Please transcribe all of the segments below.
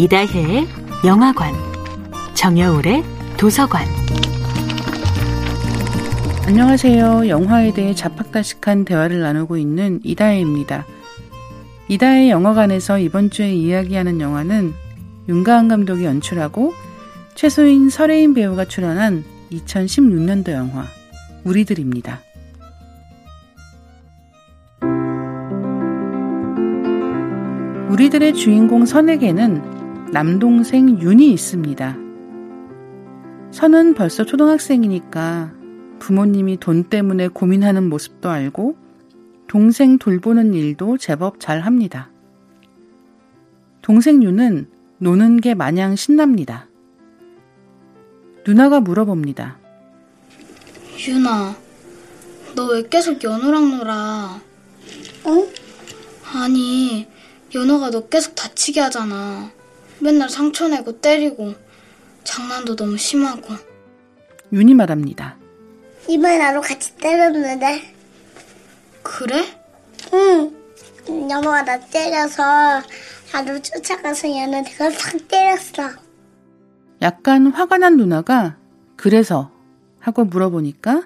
이다혜의 영화관, 정여울의 도서관. 안녕하세요. 영화에 대해 자팍다식한 대화를 나누고 있는 이다혜입니다. 이다혜 영화관에서 이번 주에 이야기하는 영화는 윤가은 감독이 연출하고 최소인 설혜인 배우가 출연한 2016년도 영화 우리들입니다. 우리들의 주인공 선에게는 남동생 윤이 있습니다. 선은 벌써 초등학생이니까 부모님이 돈 때문에 고민하는 모습도 알고 동생 돌보는 일도 제법 잘 합니다. 동생 윤은 노는 게 마냥 신납니다. 누나가 물어봅니다. 윤아, 너 왜 계속 연우랑 놀아? 어? 아니, 연우가 너 계속 다치게 하잖아. 맨날 상처 내고 때리고 장난도 너무 심하고. 윤이 말합니다. 이번에 나로 같이 때렸는데. 그래? 응. 연호가 나 때려서 나를 쫓아가서 얘는 내가 팍 때렸어. 약간 화가 난 누나가 그래서 하고 물어보니까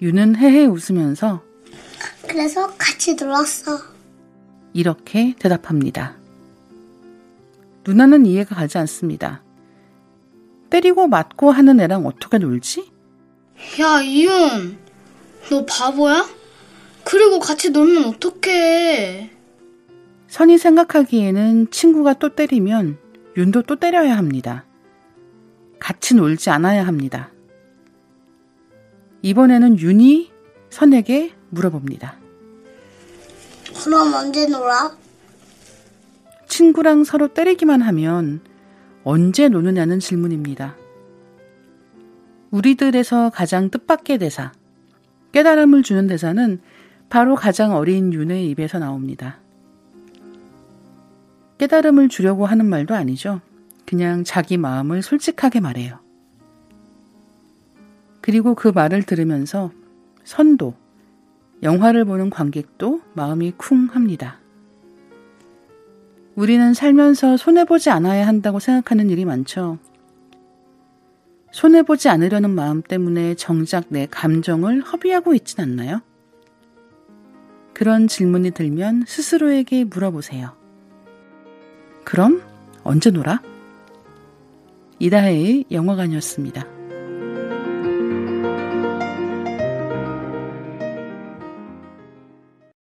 윤은 헤헤 웃으면서 그래서 같이 놀았어. 이렇게 대답합니다. 누나는 이해가 가지 않습니다. 때리고 맞고 하는 애랑 어떻게 놀지? 야, 이윤. 너 바보야? 그리고 같이 놀면 어떡해. 선이 생각하기에는 친구가 또 때리면 윤도 또 때려야 합니다. 같이 놀지 않아야 합니다. 이번에는 윤이 선에게 물어봅니다. 그럼 언제 놀아? 친구랑 서로 때리기만 하면 언제 노느냐는 질문입니다. 우리들에서 가장 뜻밖의 대사, 깨달음을 주는 대사는 바로 가장 어린 윤의 입에서 나옵니다. 깨달음을 주려고 하는 말도 아니죠. 그냥 자기 마음을 솔직하게 말해요. 그리고 그 말을 들으면서 선도, 영화를 보는 관객도 마음이 쿵 합니다. 우리는 살면서 손해보지 않아야 한다고 생각하는 일이 많죠. 손해보지 않으려는 마음 때문에 정작 내 감정을 허비하고 있진 않나요? 그런 질문이 들면 스스로에게 물어보세요. 그럼 언제 놀아? 이다혜의 영화관이었습니다.